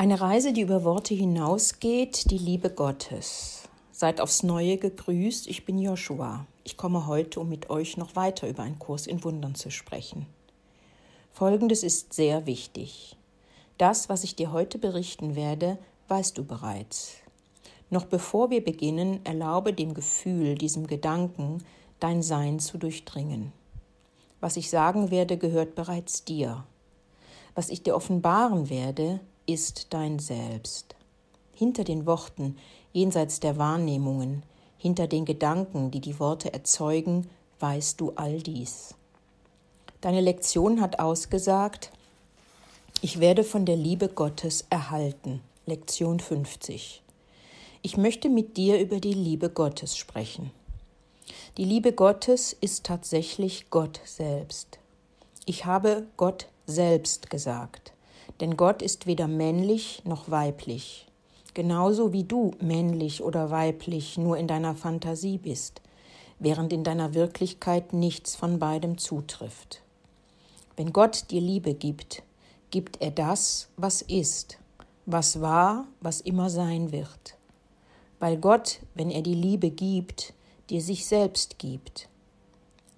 Eine Reise, die über Worte hinausgeht, die Liebe Gottes. Seid aufs Neue gegrüßt, ich bin Joshua. Ich komme heute, um mit euch noch weiter über einen Kurs in Wundern zu sprechen. Folgendes ist sehr wichtig. Das, was ich dir heute berichten werde, weißt du bereits. Noch bevor wir beginnen, erlaube dem Gefühl, diesem Gedanken, dein Sein zu durchdringen. Was ich sagen werde, gehört bereits dir. Was ich dir offenbaren werde, ist dein Selbst. Hinter den Worten, jenseits der Wahrnehmungen, hinter den Gedanken, die die Worte erzeugen, weißt du all dies. Deine Lektion hat ausgesagt, ich werde von der Liebe Gottes erhalten. Lektion 50. Ich möchte mit dir über die Liebe Gottes sprechen. Die Liebe Gottes ist tatsächlich Gott selbst. Ich habe Gott selbst gesagt denn Gott ist weder männlich noch weiblich, genauso wie du männlich oder weiblich nur in deiner Fantasie bist, während in deiner Wirklichkeit nichts von beidem zutrifft. Wenn Gott dir Liebe gibt, gibt er das, was ist, was war, was immer sein wird. Weil Gott, wenn er die Liebe gibt, dir sich selbst gibt.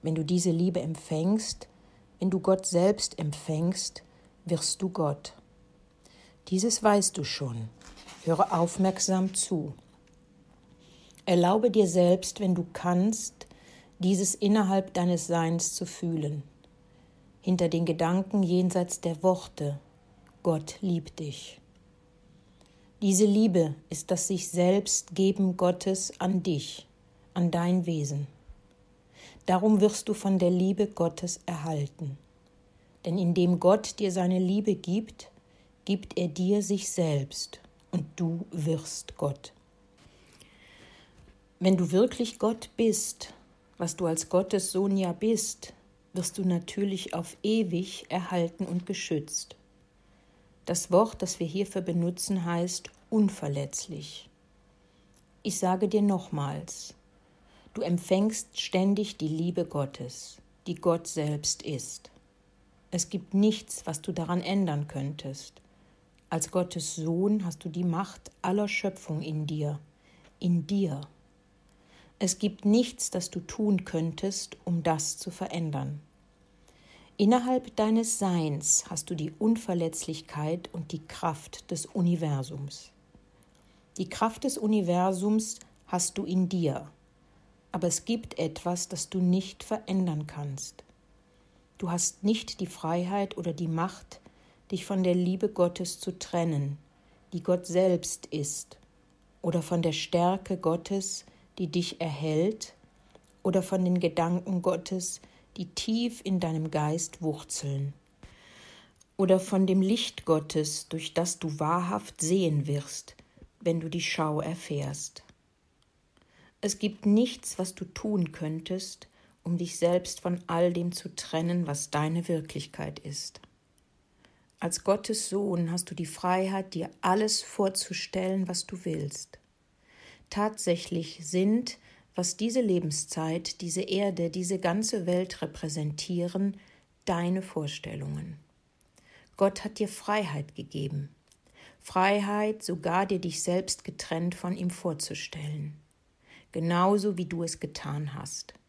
Wenn du diese Liebe empfängst, wenn du Gott selbst empfängst, wirst du Gott. Dieses weißt du schon. Höre aufmerksam zu. Erlaube dir selbst, wenn du kannst, dieses innerhalb deines Seins zu fühlen. Hinter den Gedanken jenseits der Worte. Gott liebt dich. Diese Liebe ist das sich selbst geben Gottes an dich, an dein Wesen. Darum wirst du von der Liebe Gottes erhalten. Denn indem Gott dir seine Liebe gibt, gibt er dir sich selbst und du wirst Gott. Wenn du wirklich Gott bist, was du als Gottes Sohn ja bist, wirst du natürlich auf ewig erhalten und geschützt. Das Wort, das wir hierfür benutzen, heißt unverletzlich. Ich sage dir nochmals, du empfängst ständig die Liebe Gottes, die Gott selbst ist. Es gibt nichts, was du daran ändern könntest. Als Gottes Sohn hast du die Macht aller Schöpfung in dir, in dir. Es gibt nichts, das du tun könntest, um das zu verändern. Innerhalb deines Seins hast du die Unverletzlichkeit und die Kraft des Universums. Die Kraft des Universums hast du in dir, aber es gibt etwas, das du nicht verändern kannst. Du hast nicht die Freiheit oder die Macht, dich von der Liebe Gottes zu trennen, die Gott selbst ist, oder von der Stärke Gottes, die dich erhält, oder von den Gedanken Gottes, die tief in deinem Geist wurzeln, oder von dem Licht Gottes, durch das du wahrhaft sehen wirst, wenn du die Schau erfährst. Es gibt nichts, was du tun könntest, um dich selbst von all dem zu trennen, was deine Wirklichkeit ist. Als Gottes Sohn hast du die Freiheit, dir alles vorzustellen, was du willst. Tatsächlich sind, was diese Lebenszeit, diese Erde, diese ganze Welt repräsentieren, deine Vorstellungen. Gott hat dir Freiheit gegeben. Freiheit, sogar dir dich selbst getrennt von ihm vorzustellen. Genauso wie du es getan hast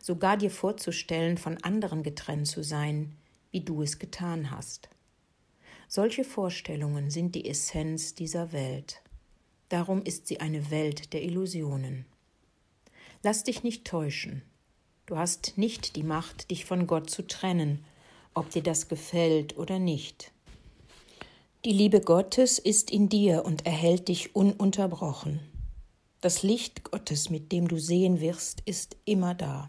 sogar dir vorzustellen, von anderen getrennt zu sein, wie du es getan hast. Solche Vorstellungen sind die Essenz dieser Welt. Darum ist sie eine Welt der Illusionen. Lass dich nicht täuschen. Du hast nicht die Macht, dich von Gott zu trennen, ob dir das gefällt oder nicht. Die Liebe Gottes ist in dir und erhält dich ununterbrochen. Das Licht Gottes, mit dem du sehen wirst, ist immer da.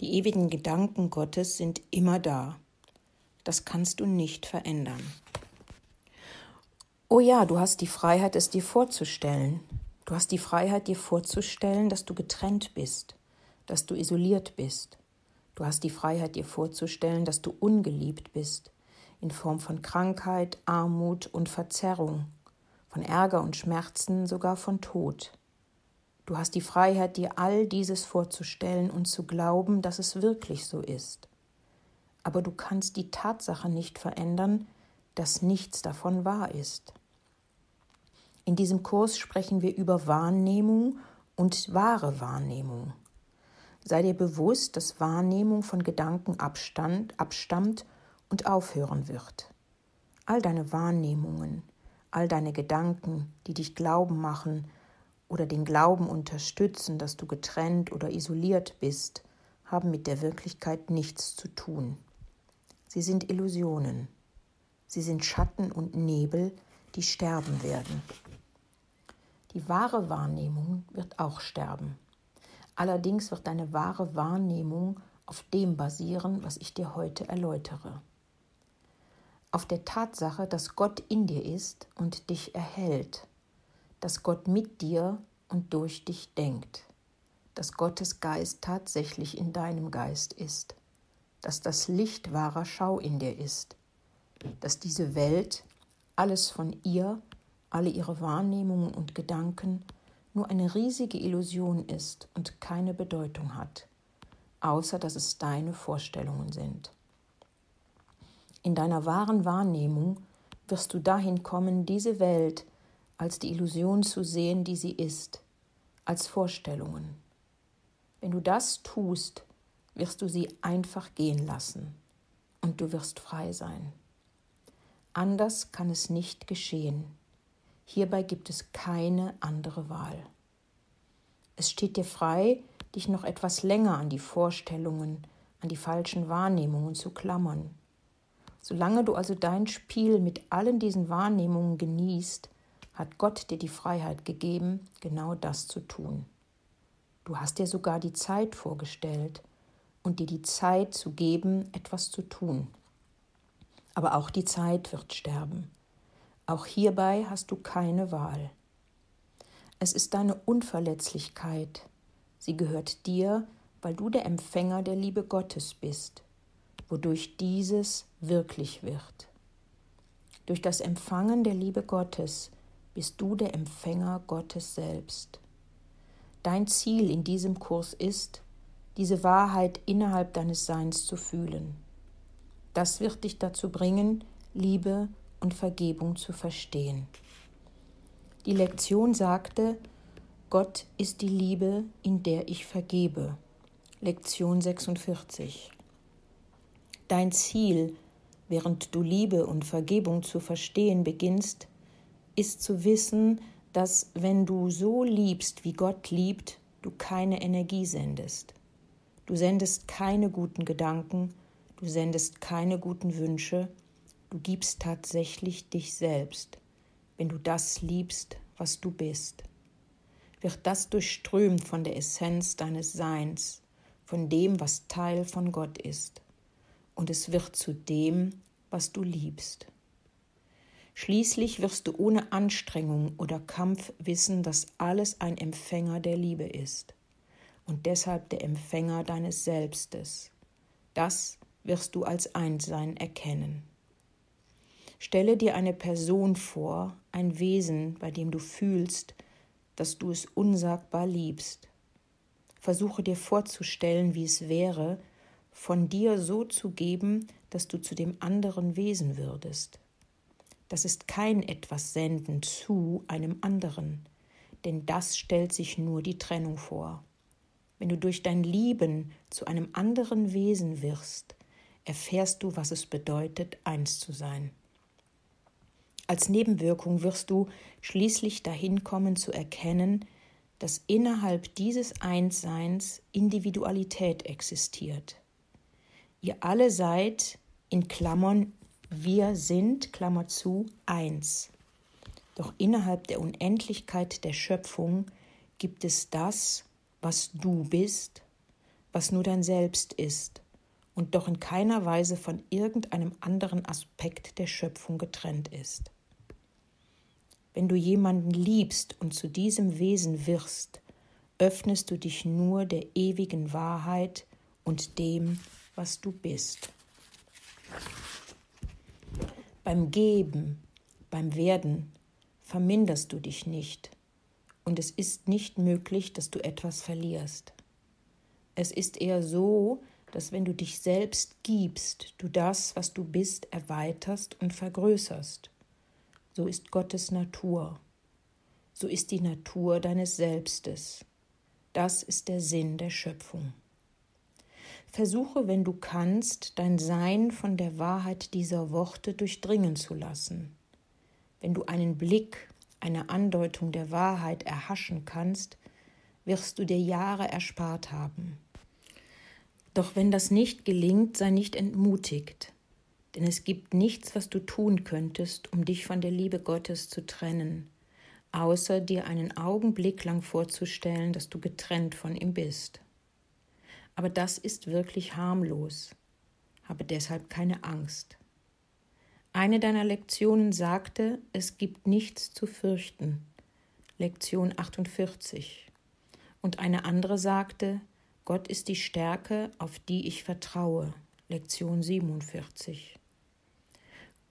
Die ewigen Gedanken Gottes sind immer da. Das kannst du nicht verändern. Oh ja, du hast die Freiheit, es dir vorzustellen. Du hast die Freiheit, dir vorzustellen, dass du getrennt bist, dass du isoliert bist. Du hast die Freiheit, dir vorzustellen, dass du ungeliebt bist, in Form von Krankheit, Armut und Verzerrung, von Ärger und Schmerzen, sogar von Tod. Du hast die Freiheit, dir all dieses vorzustellen und zu glauben, dass es wirklich so ist. Aber du kannst die Tatsache nicht verändern, dass nichts davon wahr ist. In diesem Kurs sprechen wir über Wahrnehmung und wahre Wahrnehmung. Sei dir bewusst, dass Wahrnehmung von Gedanken abstand, abstammt und aufhören wird. All deine Wahrnehmungen, all deine Gedanken, die dich glauben machen oder den Glauben unterstützen, dass du getrennt oder isoliert bist, haben mit der Wirklichkeit nichts zu tun. Sie sind Illusionen. Sie sind Schatten und Nebel, die sterben werden. Die wahre Wahrnehmung wird auch sterben. Allerdings wird deine wahre Wahrnehmung auf dem basieren, was ich dir heute erläutere. Auf der Tatsache, dass Gott in dir ist und dich erhält, dass Gott mit dir und durch dich denkt, dass Gottes Geist tatsächlich in deinem Geist ist, dass das Licht wahrer Schau in dir ist, dass diese Welt, alles von ihr alle ihre Wahrnehmungen und Gedanken nur eine riesige Illusion ist und keine Bedeutung hat, außer dass es deine Vorstellungen sind. In deiner wahren Wahrnehmung wirst du dahin kommen, diese Welt als die Illusion zu sehen, die sie ist, als Vorstellungen. Wenn du das tust, wirst du sie einfach gehen lassen und du wirst frei sein. Anders kann es nicht geschehen. Hierbei gibt es keine andere Wahl. Es steht dir frei, dich noch etwas länger an die Vorstellungen, an die falschen Wahrnehmungen zu klammern. Solange du also dein Spiel mit allen diesen Wahrnehmungen genießt, hat Gott dir die Freiheit gegeben, genau das zu tun. Du hast dir sogar die Zeit vorgestellt und dir die Zeit zu geben, etwas zu tun. Aber auch die Zeit wird sterben. Auch hierbei hast du keine Wahl. Es ist deine Unverletzlichkeit. Sie gehört dir, weil du der Empfänger der Liebe Gottes bist, wodurch dieses wirklich wird. Durch das Empfangen der Liebe Gottes bist du der Empfänger Gottes selbst. Dein Ziel in diesem Kurs ist, diese Wahrheit innerhalb deines Seins zu fühlen. Das wird dich dazu bringen, Liebe und Vergebung zu verstehen. Die Lektion sagte, Gott ist die Liebe, in der ich vergebe. Lektion 46. Dein Ziel, während du Liebe und Vergebung zu verstehen beginnst, ist zu wissen, dass wenn du so liebst, wie Gott liebt, du keine Energie sendest. Du sendest keine guten Gedanken, du sendest keine guten Wünsche, Du gibst tatsächlich dich selbst, wenn du das liebst, was du bist. Wird das durchströmt von der Essenz deines Seins, von dem, was Teil von Gott ist, und es wird zu dem, was du liebst. Schließlich wirst du ohne Anstrengung oder Kampf wissen, dass alles ein Empfänger der Liebe ist und deshalb der Empfänger deines Selbstes. Das wirst du als Einssein erkennen. Stelle dir eine Person vor, ein Wesen, bei dem du fühlst, dass du es unsagbar liebst. Versuche dir vorzustellen, wie es wäre, von dir so zu geben, dass du zu dem anderen Wesen würdest. Das ist kein etwas senden zu einem anderen, denn das stellt sich nur die Trennung vor. Wenn du durch dein Lieben zu einem anderen Wesen wirst, erfährst du, was es bedeutet, eins zu sein. Als Nebenwirkung wirst du schließlich dahin kommen zu erkennen, dass innerhalb dieses Einsseins Individualität existiert. Ihr alle seid in Klammern wir sind, Klammer zu, eins. Doch innerhalb der Unendlichkeit der Schöpfung gibt es das, was du bist, was nur dein Selbst ist und doch in keiner Weise von irgendeinem anderen Aspekt der Schöpfung getrennt ist. Wenn du jemanden liebst und zu diesem Wesen wirst, öffnest du dich nur der ewigen Wahrheit und dem, was du bist. Beim Geben, beim Werden verminderst du dich nicht und es ist nicht möglich, dass du etwas verlierst. Es ist eher so, dass wenn du dich selbst gibst, du das, was du bist, erweiterst und vergrößerst. So ist Gottes Natur. So ist die Natur deines Selbstes. Das ist der Sinn der Schöpfung. Versuche, wenn du kannst, dein Sein von der Wahrheit dieser Worte durchdringen zu lassen. Wenn du einen Blick, eine Andeutung der Wahrheit erhaschen kannst, wirst du dir Jahre erspart haben. Doch wenn das nicht gelingt, sei nicht entmutigt, denn es gibt nichts, was du tun könntest, um dich von der Liebe Gottes zu trennen, außer dir einen Augenblick lang vorzustellen, dass du getrennt von ihm bist. Aber das ist wirklich harmlos. Habe deshalb keine Angst. Eine deiner Lektionen sagte, es gibt nichts zu fürchten. Lektion 48. Und eine andere sagte, Gott ist die Stärke, auf die ich vertraue. Lektion 47.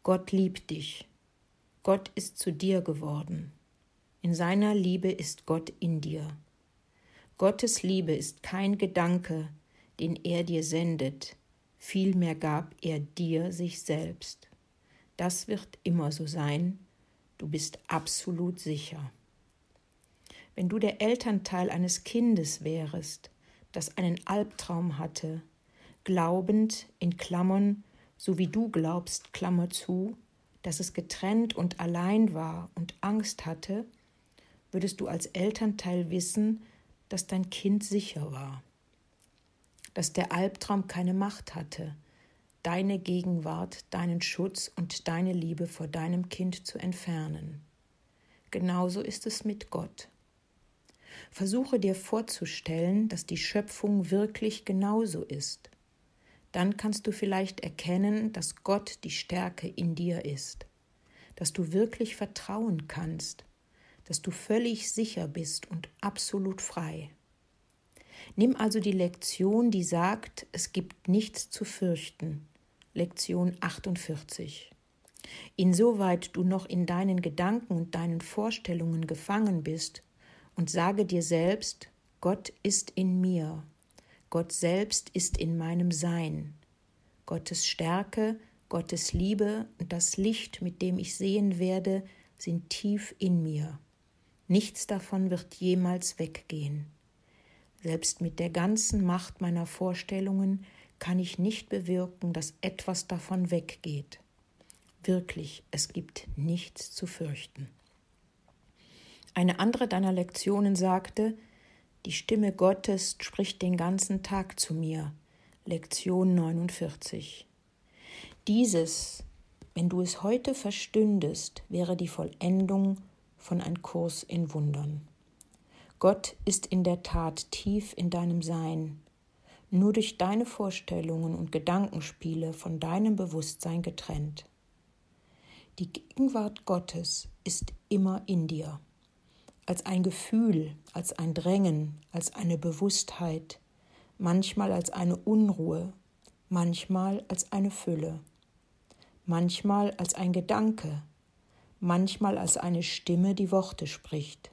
Gott liebt dich. Gott ist zu dir geworden. In seiner Liebe ist Gott in dir. Gottes Liebe ist kein Gedanke, den er dir sendet, vielmehr gab er dir sich selbst. Das wird immer so sein, du bist absolut sicher. Wenn du der Elternteil eines Kindes wärest, das einen Albtraum hatte, glaubend in Klammern, so wie du glaubst, Klammer zu, dass es getrennt und allein war und Angst hatte, würdest du als Elternteil wissen, dass dein Kind sicher war, dass der Albtraum keine Macht hatte, deine Gegenwart, deinen Schutz und deine Liebe vor deinem Kind zu entfernen. Genauso ist es mit Gott. Versuche dir vorzustellen, dass die Schöpfung wirklich genauso ist. Dann kannst du vielleicht erkennen, dass Gott die Stärke in dir ist, dass du wirklich vertrauen kannst, dass du völlig sicher bist und absolut frei. Nimm also die Lektion, die sagt, es gibt nichts zu fürchten. Lektion 48. Insoweit du noch in deinen Gedanken und deinen Vorstellungen gefangen bist und sage dir selbst, Gott ist in mir, Gott selbst ist in meinem Sein. Gottes Stärke, Gottes Liebe und das Licht, mit dem ich sehen werde, sind tief in mir. Nichts davon wird jemals weggehen. Selbst mit der ganzen Macht meiner Vorstellungen kann ich nicht bewirken, dass etwas davon weggeht. Wirklich, es gibt nichts zu fürchten. Eine andere deiner Lektionen sagte, die Stimme Gottes spricht den ganzen Tag zu mir. Lektion 49. Dieses, wenn du es heute verstündest, wäre die Vollendung von ein Kurs in Wundern. Gott ist in der Tat tief in deinem Sein, nur durch deine Vorstellungen und Gedankenspiele von deinem Bewusstsein getrennt. Die Gegenwart Gottes ist immer in dir, als ein Gefühl, als ein Drängen, als eine Bewusstheit, manchmal als eine Unruhe, manchmal als eine Fülle, manchmal als ein Gedanke, manchmal als eine Stimme, die Worte spricht.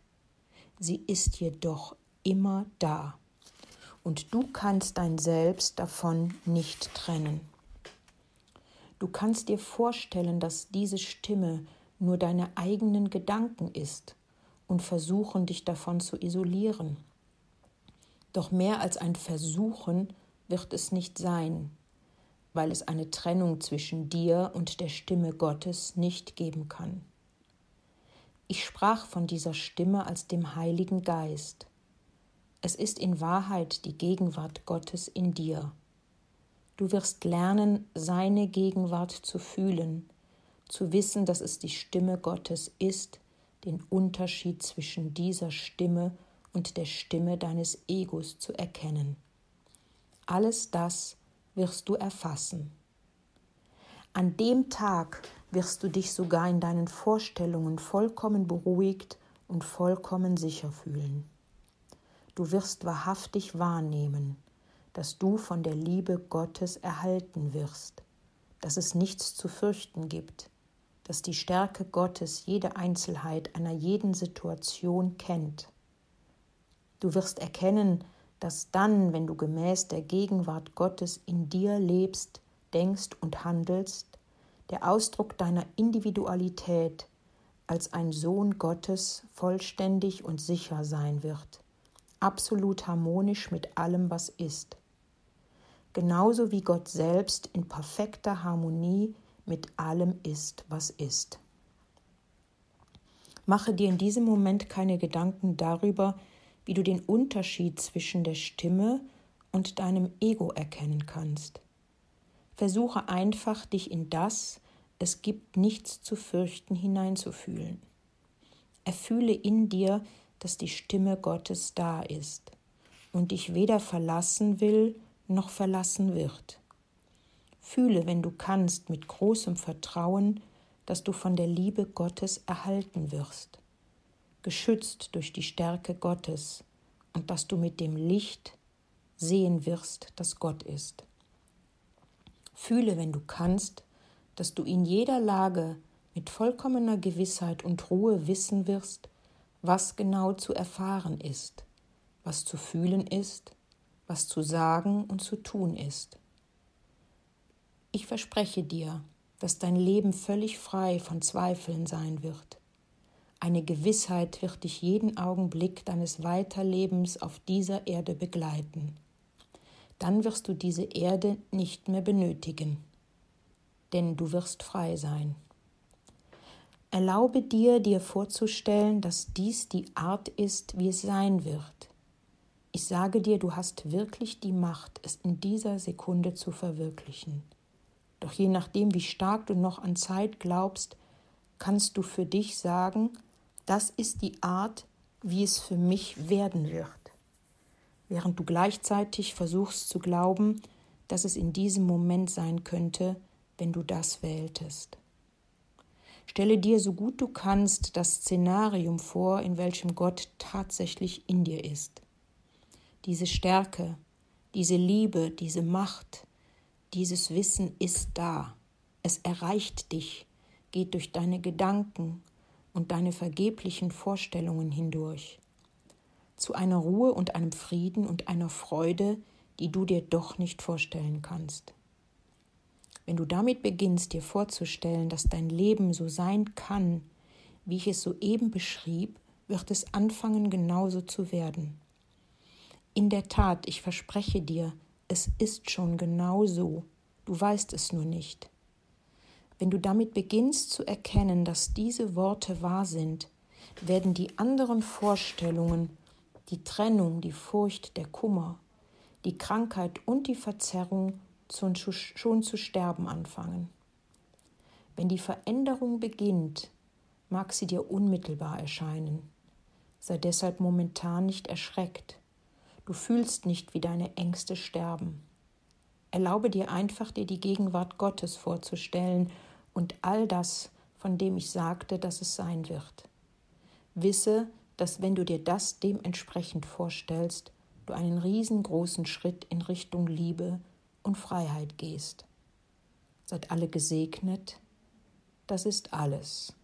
Sie ist jedoch immer da, und du kannst dein Selbst davon nicht trennen. Du kannst dir vorstellen, dass diese Stimme nur deine eigenen Gedanken ist und versuchen, dich davon zu isolieren. Doch mehr als ein Versuchen wird es nicht sein, weil es eine Trennung zwischen dir und der Stimme Gottes nicht geben kann. Ich sprach von dieser Stimme als dem Heiligen Geist. Es ist in Wahrheit die Gegenwart Gottes in dir. Du wirst lernen, seine Gegenwart zu fühlen, zu wissen, dass es die Stimme Gottes ist, den Unterschied zwischen dieser Stimme und der Stimme deines Egos zu erkennen. Alles das wirst du erfassen. An dem Tag wirst du dich sogar in deinen Vorstellungen vollkommen beruhigt und vollkommen sicher fühlen. Du wirst wahrhaftig wahrnehmen, dass du von der Liebe Gottes erhalten wirst, dass es nichts zu fürchten gibt, dass die Stärke Gottes jede Einzelheit einer jeden Situation kennt. Du wirst erkennen, dass dann, wenn du gemäß der Gegenwart Gottes in dir lebst, denkst und handelst, der Ausdruck deiner Individualität als ein Sohn Gottes vollständig und sicher sein wird, absolut harmonisch mit allem, was ist. Genauso wie Gott selbst in perfekter Harmonie mit allem ist, was ist. Mache dir in diesem Moment keine Gedanken darüber, wie du den Unterschied zwischen der Stimme und deinem Ego erkennen kannst. Versuche einfach, dich in das, es gibt nichts zu fürchten, hineinzufühlen. Erfühle in dir, dass die Stimme Gottes da ist und dich weder verlassen will noch verlassen wird. Fühle, wenn du kannst, mit großem Vertrauen, dass du von der Liebe Gottes erhalten wirst, geschützt durch die Stärke Gottes und dass du mit dem Licht sehen wirst, dass Gott ist. Fühle, wenn du kannst, dass du in jeder Lage mit vollkommener Gewissheit und Ruhe wissen wirst, was genau zu erfahren ist, was zu fühlen ist, was zu sagen und zu tun ist. Ich verspreche dir, dass dein Leben völlig frei von Zweifeln sein wird. Eine Gewissheit wird dich jeden Augenblick deines Weiterlebens auf dieser Erde begleiten. Dann wirst du diese Erde nicht mehr benötigen, denn du wirst frei sein. Erlaube dir, dir vorzustellen, dass dies die Art ist, wie es sein wird. Ich sage dir, du hast wirklich die Macht, es in dieser Sekunde zu verwirklichen. Doch je nachdem, wie stark du noch an Zeit glaubst, kannst du für dich sagen, das ist die Art, wie es für mich werden wird. Während du gleichzeitig versuchst zu glauben, dass es in diesem Moment sein könnte, wenn du das wähltest. Stelle dir so gut du kannst das Szenarium vor, in welchem Gott tatsächlich in dir ist. Diese Stärke, diese Liebe, diese Macht, dieses Wissen ist da. Es erreicht dich, geht durch deine Gedanken und deine vergeblichen Vorstellungen hindurch. Zu einer Ruhe und einem Frieden und einer Freude, die du dir doch nicht vorstellen kannst. Wenn du damit beginnst, dir vorzustellen, dass dein Leben so sein kann, wie ich es soeben beschrieb, wird es anfangen genauso zu werden. In der Tat, ich verspreche dir, es ist schon genau so, du weißt es nur nicht. Wenn du damit beginnst zu erkennen, dass diese Worte wahr sind, werden die anderen Vorstellungen, die Trennung, die Furcht, der Kummer, die Krankheit und die Verzerrung schon zu sterben anfangen. Wenn die Veränderung beginnt, mag sie dir unmittelbar erscheinen. Sei deshalb momentan nicht erschreckt. Du fühlst nicht, wie deine Ängste sterben. Erlaube dir einfach, dir die Gegenwart Gottes vorzustellen und all das, von dem ich sagte, dass es sein wird. Wisse, dass wenn du dir das dementsprechend vorstellst, du einen riesengroßen Schritt in Richtung Liebe und Freiheit gehst. Seid alle gesegnet, das ist alles.